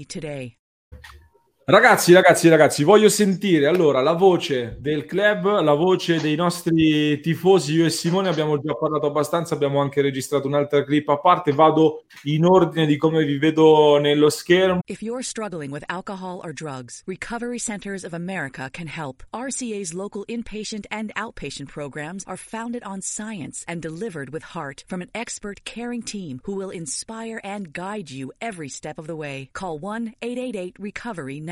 today. Ragazzi, ragazzi, ragazzi, voglio sentire allora la voce del club, la voce dei nostri tifosi. Io e Simone abbiamo già parlato abbastanza, abbiamo anche registrato un'altra clip a parte. Vado in ordine di come vi vedo nello schermo. If you're struggling with alcohol or drugs, Recovery Centers of America can help. RCA's local inpatient and outpatient programs are founded on science and delivered with heart from an expert caring team who will inspire and guide you every step of the way. Call 1 888 Recovery now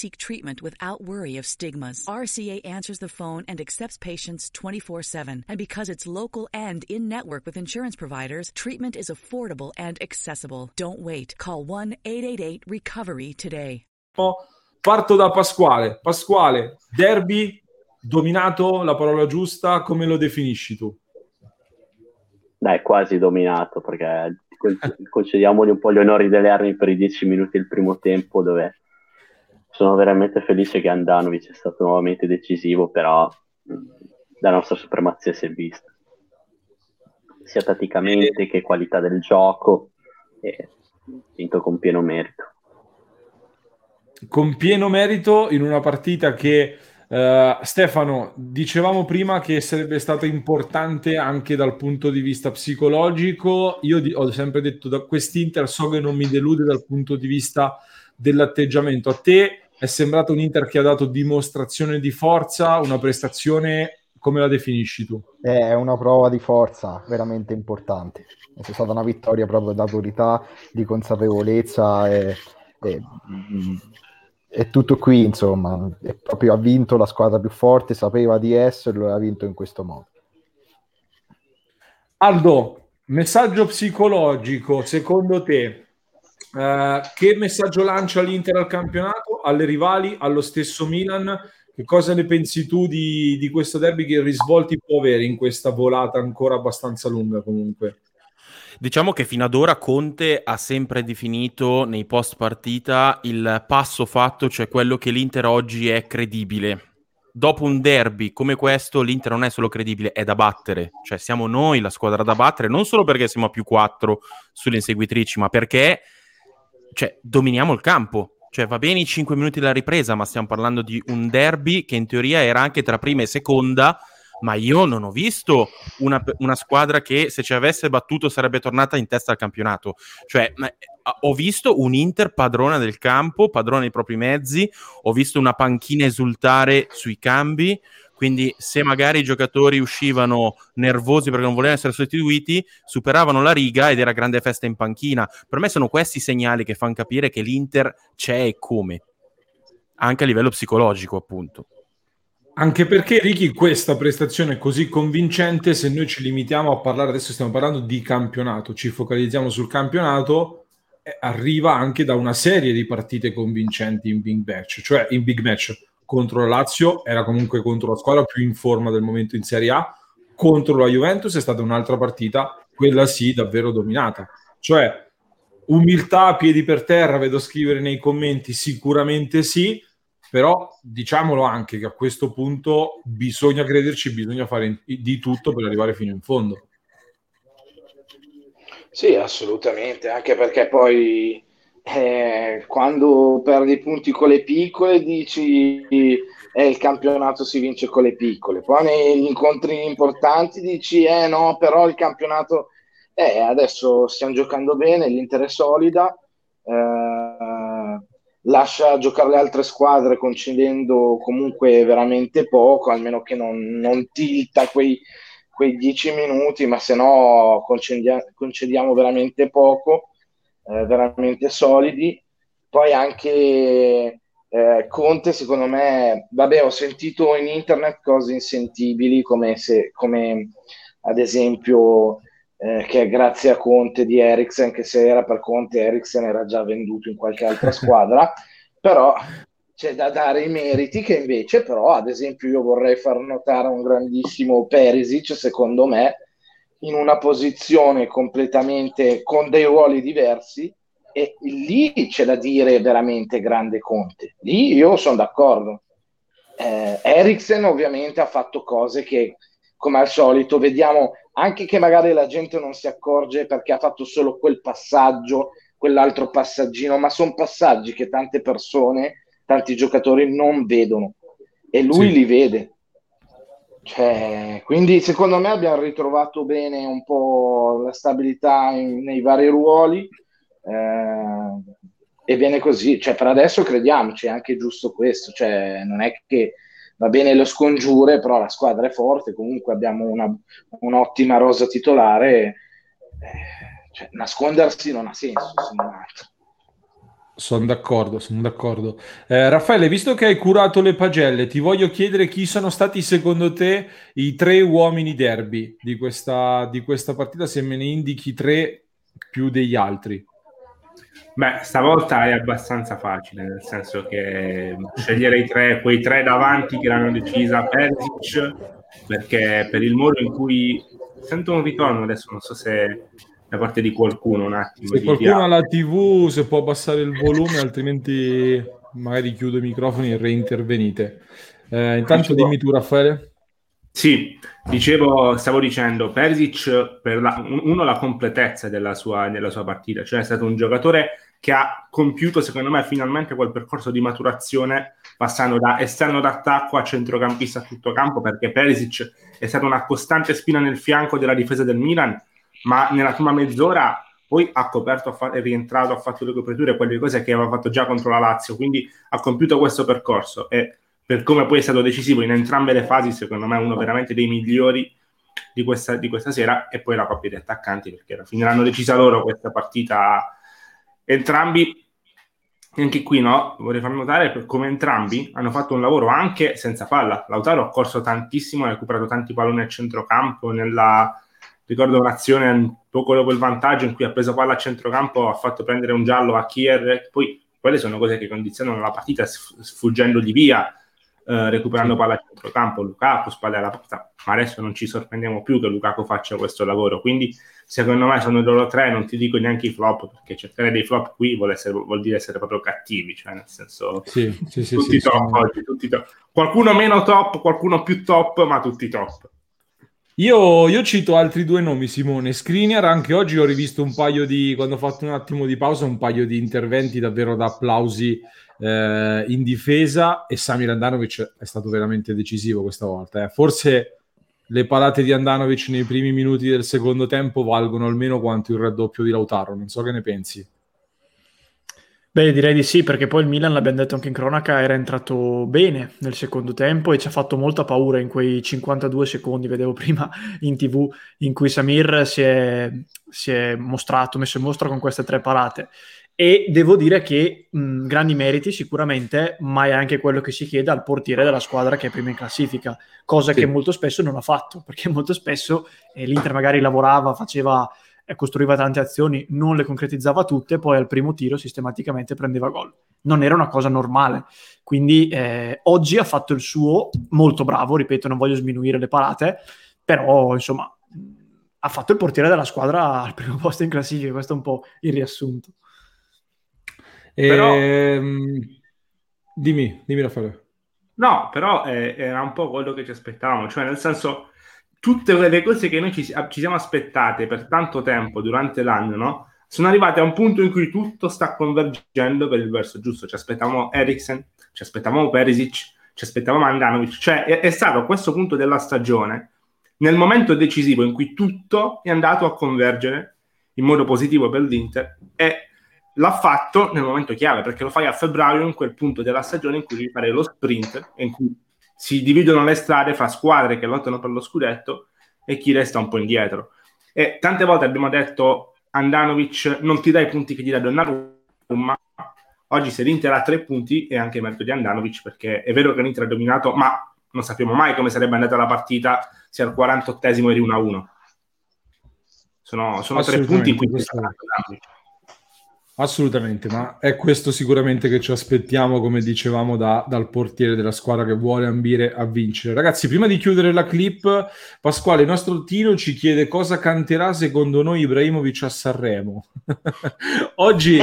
seek treatment without worry of stigmas. RCA answers the phone and accepts patients 24 7. And because it's local and in network with insurance providers, treatment is affordable and accessible. Don't wait. Call 1 888 Recovery today. Parto da Pasquale. Pasquale, derby dominato, la parola giusta, come lo definisci tu? Dai, quasi dominato perché concediamogli un po' gli onori delle armi per i dieci minuti del primo tempo dove sono veramente felice che Andanovic sia stato nuovamente decisivo, però la nostra supremazia si è vista, sia tatticamente che qualità del gioco, e vinto con pieno merito. Con pieno merito in una partita che Uh, Stefano, dicevamo prima che sarebbe stata importante anche dal punto di vista psicologico. Io di- ho sempre detto da quest'Inter so che non mi delude dal punto di vista dell'atteggiamento. A te è sembrato un Inter che ha dato dimostrazione di forza, una prestazione, come la definisci tu? È una prova di forza veramente importante. È stata una vittoria proprio d'autorità, di consapevolezza e, e è tutto qui, insomma. È proprio ha vinto la squadra più forte, sapeva di esserlo e ha vinto in questo modo. Aldo, messaggio psicologico, secondo te, Uh, che messaggio lancia l'Inter al campionato, alle rivali, allo stesso Milan? Che cosa ne pensi tu di, di questo derby? Che risvolti può avere in questa volata ancora abbastanza lunga comunque? Diciamo che fino ad ora Conte ha sempre definito nei post partita il passo fatto, cioè quello che l'Inter oggi è credibile. Dopo un derby come questo, l'Inter non è solo credibile, è da battere. Cioè siamo noi la squadra da battere, non solo perché siamo a più 4 sulle inseguitrici, ma perché cioè, dominiamo il campo. Cioè, va bene i 5 minuti della ripresa, ma stiamo parlando di un derby che in teoria era anche tra prima e seconda, ma io non ho visto una, una squadra che se ci avesse battuto sarebbe tornata in testa al campionato. Cioè, ho visto un Inter padrona del campo, padrona dei propri mezzi, ho visto una panchina esultare sui cambi, quindi se magari i giocatori uscivano nervosi perché non volevano essere sostituiti, superavano la riga ed era grande festa in panchina. Per me sono questi i segnali che fanno capire che l'Inter c'è e come, anche a livello psicologico appunto. Anche perché Ricky questa prestazione così convincente, se noi ci limitiamo a parlare, adesso stiamo parlando di campionato, ci focalizziamo sul campionato, eh, arriva anche da una serie di partite convincenti in big match, cioè in big match contro la Lazio era comunque contro la squadra più in forma del momento in Serie A, contro la Juventus è stata un'altra partita, quella sì, davvero dominata. Cioè, umiltà piedi per terra, vedo scrivere nei commenti, sicuramente sì, però diciamolo anche che a questo punto bisogna crederci, bisogna fare di tutto per arrivare fino in fondo. Sì, assolutamente, anche perché poi eh, quando perdi punti con le piccole dici eh, il campionato si vince con le piccole, poi negli incontri importanti dici eh no, però il campionato eh, adesso stiamo giocando bene, l'Inter è solida, eh, lascia giocare le altre squadre concedendo comunque veramente poco, almeno che non, non tilta quei, quei 10 minuti, ma se no concedia- concediamo veramente poco, eh, veramente solidi. Poi anche eh, Conte, secondo me, vabbè, ho sentito in internet cose insentibili come, se, come ad esempio eh, che grazie a Conte di Eriksen, che se era per Conte Eriksen era già venduto in qualche altra squadra, però c'è da dare i meriti che invece però ad esempio io vorrei far notare un grandissimo Perisic secondo me in una posizione completamente con dei ruoli diversi e lì c'è da dire veramente grande Conte lì io sono d'accordo eh, Eriksen ovviamente ha fatto cose che come al solito vediamo anche che magari la gente non si accorge perché ha fatto solo quel passaggio, quell'altro passaggino, ma sono passaggi che tante persone, tanti giocatori non vedono e lui sì. li vede. Cioè, quindi secondo me abbiamo ritrovato bene un po' la stabilità in, nei vari ruoli eh, e bene così, cioè per adesso crediamoci, è anche giusto questo, cioè non è che va bene lo scongiure, però la squadra è forte, comunque abbiamo una, un'ottima rosa titolare, eh, cioè, nascondersi non ha senso. Sono d'accordo, sono d'accordo. Eh, Raffaele, visto che hai curato le pagelle, ti voglio chiedere chi sono stati secondo te i tre uomini derby di questa, di questa partita, se me ne indichi tre più degli altri. Beh, stavolta è abbastanza facile, nel senso che scegliere i tre, quei tre davanti che l'hanno decisa Persic, perché per il modo in cui sento un ritorno adesso, non so se da parte di qualcuno un attimo. Se qualcuno ha la TV, se può abbassare il volume, altrimenti magari chiudo i microfoni e reintervenite. Eh, intanto dimmi tu, Raffaele. Sì, dicevo, stavo dicendo, Persic per la, uno la completezza della sua, della sua partita, cioè è stato un giocatore che ha compiuto secondo me finalmente quel percorso di maturazione passando da esterno d'attacco a centrocampista a tutto campo perché Perisic è stata una costante spina nel fianco della difesa del Milan ma nella prima mezz'ora poi ha coperto, è rientrato, ha fatto le coperture, quelle cose che aveva fatto già contro la Lazio, quindi ha compiuto questo percorso e per come poi è stato decisivo in entrambe le fasi, secondo me uno veramente dei migliori di questa, di questa sera e poi la coppia di attaccanti perché alla fine l'hanno decisa loro questa partita entrambi anche qui no, vorrei far notare come entrambi hanno fatto un lavoro anche senza palla. Lautaro ha corso tantissimo, ha recuperato tanti palloni al centrocampo. Nella, ricordo un'azione poco dopo il vantaggio in cui ha preso palla a centrocampo, ha fatto prendere un giallo a Kier. Poi quelle sono cose che condizionano la partita sfuggendogli via eh, recuperando palla a centrocampo, Lukaku spalle alla porta, ma adesso non ci sorprendiamo più che Lukaku faccia questo lavoro, quindi secondo me sono loro tre, non ti dico neanche i flop, perché cercare dei flop qui vuol, essere, vuol dire essere proprio cattivi, cioè nel senso sì, sì, sì, tutti top oggi, tutti top. Qualcuno meno top, qualcuno più top, ma tutti top. Io, io, cito altri due nomi, Simone. Screener, anche oggi ho rivisto un paio di, quando ho fatto un attimo di pausa, un paio di interventi davvero da applausi eh, in difesa e Samir Andanovic è stato veramente decisivo questa volta. Eh. Forse le parate di Andanovic nei primi minuti del secondo tempo valgono almeno quanto il raddoppio di Lautaro, non so che ne pensi. Beh, direi di sì, perché poi il Milan, l'abbiamo detto anche in cronaca, era entrato bene nel secondo tempo e ci ha fatto molta paura in quei 52 secondi, vedevo prima in tv, in cui Samir si è, si è mostrato, messo in mostra con queste tre parate e devo dire che mh, grandi meriti sicuramente, ma è anche quello che si chiede al portiere della squadra che è prima in classifica, cosa sì. che molto spesso non ha fatto, perché molto spesso eh, l'Inter magari lavorava, faceva, costruiva tante azioni, non le concretizzava tutte, poi al primo tiro sistematicamente prendeva gol. Non era una cosa normale, quindi eh, oggi ha fatto il suo molto bravo, ripeto, non voglio sminuire le parate, però insomma ha fatto il portiere della squadra al primo posto in classifica, questo è un po' il riassunto. Però... Ehm... Dimmi, dimmi Raffaele. No, però eh, era un po' quello che ci aspettavamo, cioè nel senso tutte le cose che noi ci, ci siamo aspettate per tanto tempo durante l'anno, no? Sono arrivate a un punto in cui tutto sta convergendo per il verso giusto. Ci aspettavamo Eriksen, ci aspettavamo Perisic, ci aspettavamo Andanovic. Cioè è, è stato questo punto della stagione, nel momento decisivo in cui tutto è andato a convergere in modo positivo per l'Inter e l'ha fatto nel momento chiave, perché lo fai a febbraio, in quel punto della stagione in cui devi fare lo sprint, in cui si dividono le strade fra squadre che lottano per lo scudetto e chi resta un po' indietro. E tante volte abbiamo detto Andanovic non ti dai i punti che ti dà Donnarumma, oggi se l'Inter ha tre punti è anche merito di Andanovic perché è vero che l'Inter ha dominato, ma non sappiamo mai come sarebbe andata la partita se al 48esimo eri 1-1. Sono, sono tre punti in cui ti sta Andanovic. Assolutamente, ma è questo sicuramente che ci aspettiamo, come dicevamo, da, dal portiere della squadra che vuole ambire a vincere. Ragazzi, prima di chiudere la clip, Pasquale, il nostro Tino ci chiede cosa canterà secondo noi Ibrahimovic a Sanremo. Oggi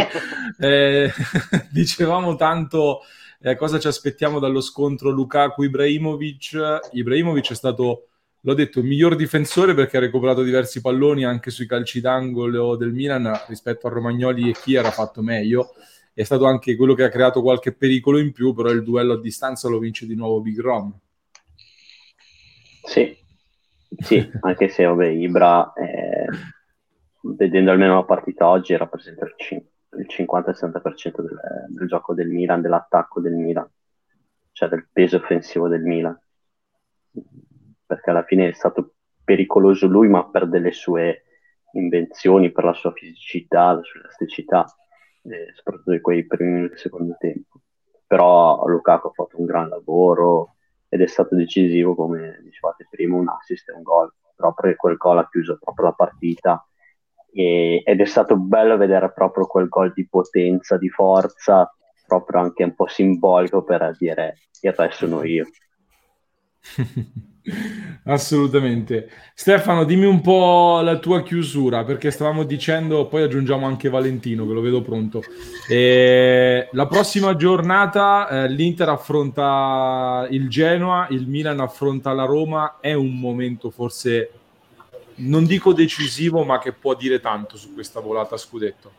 eh, dicevamo tanto eh, cosa ci aspettiamo dallo scontro Lukaku-Ibrahimovic. Ibrahimovic è stato l'ho detto, miglior difensore perché ha recuperato diversi palloni anche sui calci d'angolo del Milan rispetto a Romagnoli e chi era fatto meglio. È stato anche quello che ha creato qualche pericolo in più, però il duello a distanza lo vince di nuovo Big Rom. Sì, sì anche se vabbè, Ibra, eh, vedendo almeno la partita oggi, rappresenta il, il 50-60% del, del gioco del Milan, dell'attacco del Milan, cioè del peso offensivo del Milan perché alla fine è stato pericoloso lui, ma per delle sue invenzioni, per la sua fisicità, la sua elasticità, eh, soprattutto in quei primi del secondo tempo. Però Lukaku ha fatto un gran lavoro ed è stato decisivo, come dicevate prima, un assist e un gol, proprio quel gol ha chiuso proprio la partita e, ed è stato bello vedere proprio quel gol di potenza, di forza, proprio anche un po' simbolico per dire il resto sono io. Assolutamente. Stefano, dimmi un po' la tua chiusura, perché stavamo dicendo, poi aggiungiamo anche Valentino, che lo vedo pronto. E la prossima giornata eh, l'Inter affronta il Genoa, il Milan affronta la Roma, è un momento forse, non dico decisivo, ma che può dire tanto su questa volata scudetto.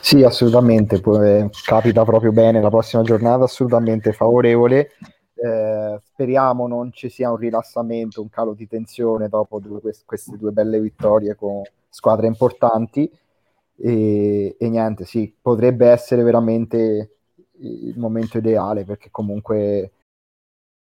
Sì, assolutamente, capita proprio bene la prossima giornata, assolutamente favorevole eh, speriamo non ci sia un rilassamento, un calo di tensione dopo due, queste due belle vittorie con squadre importanti. E, e niente, sì, potrebbe essere veramente il momento ideale perché comunque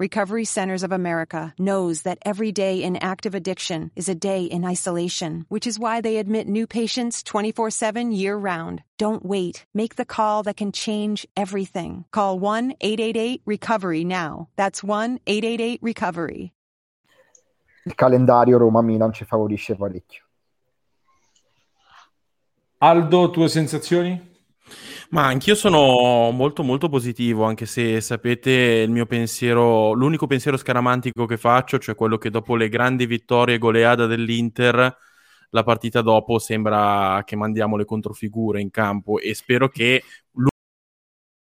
Recovery Centers of America knows that every day in active addiction is a day in isolation, which is why they admit new patients 24 7 year round. Don't wait. Make the call that can change everything. Call 1 888 Recovery now. That's 1 888 Recovery. Il calendario Roma-Milan ci favorisce parecchio. Aldo, tue sensazioni? Ma anch'io sono molto molto positivo, anche se sapete il mio pensiero, l'unico pensiero scaramantico che faccio, cioè quello che dopo le grandi vittorie goleada dell'Inter, la partita dopo sembra che mandiamo le controfigure in campo e spero che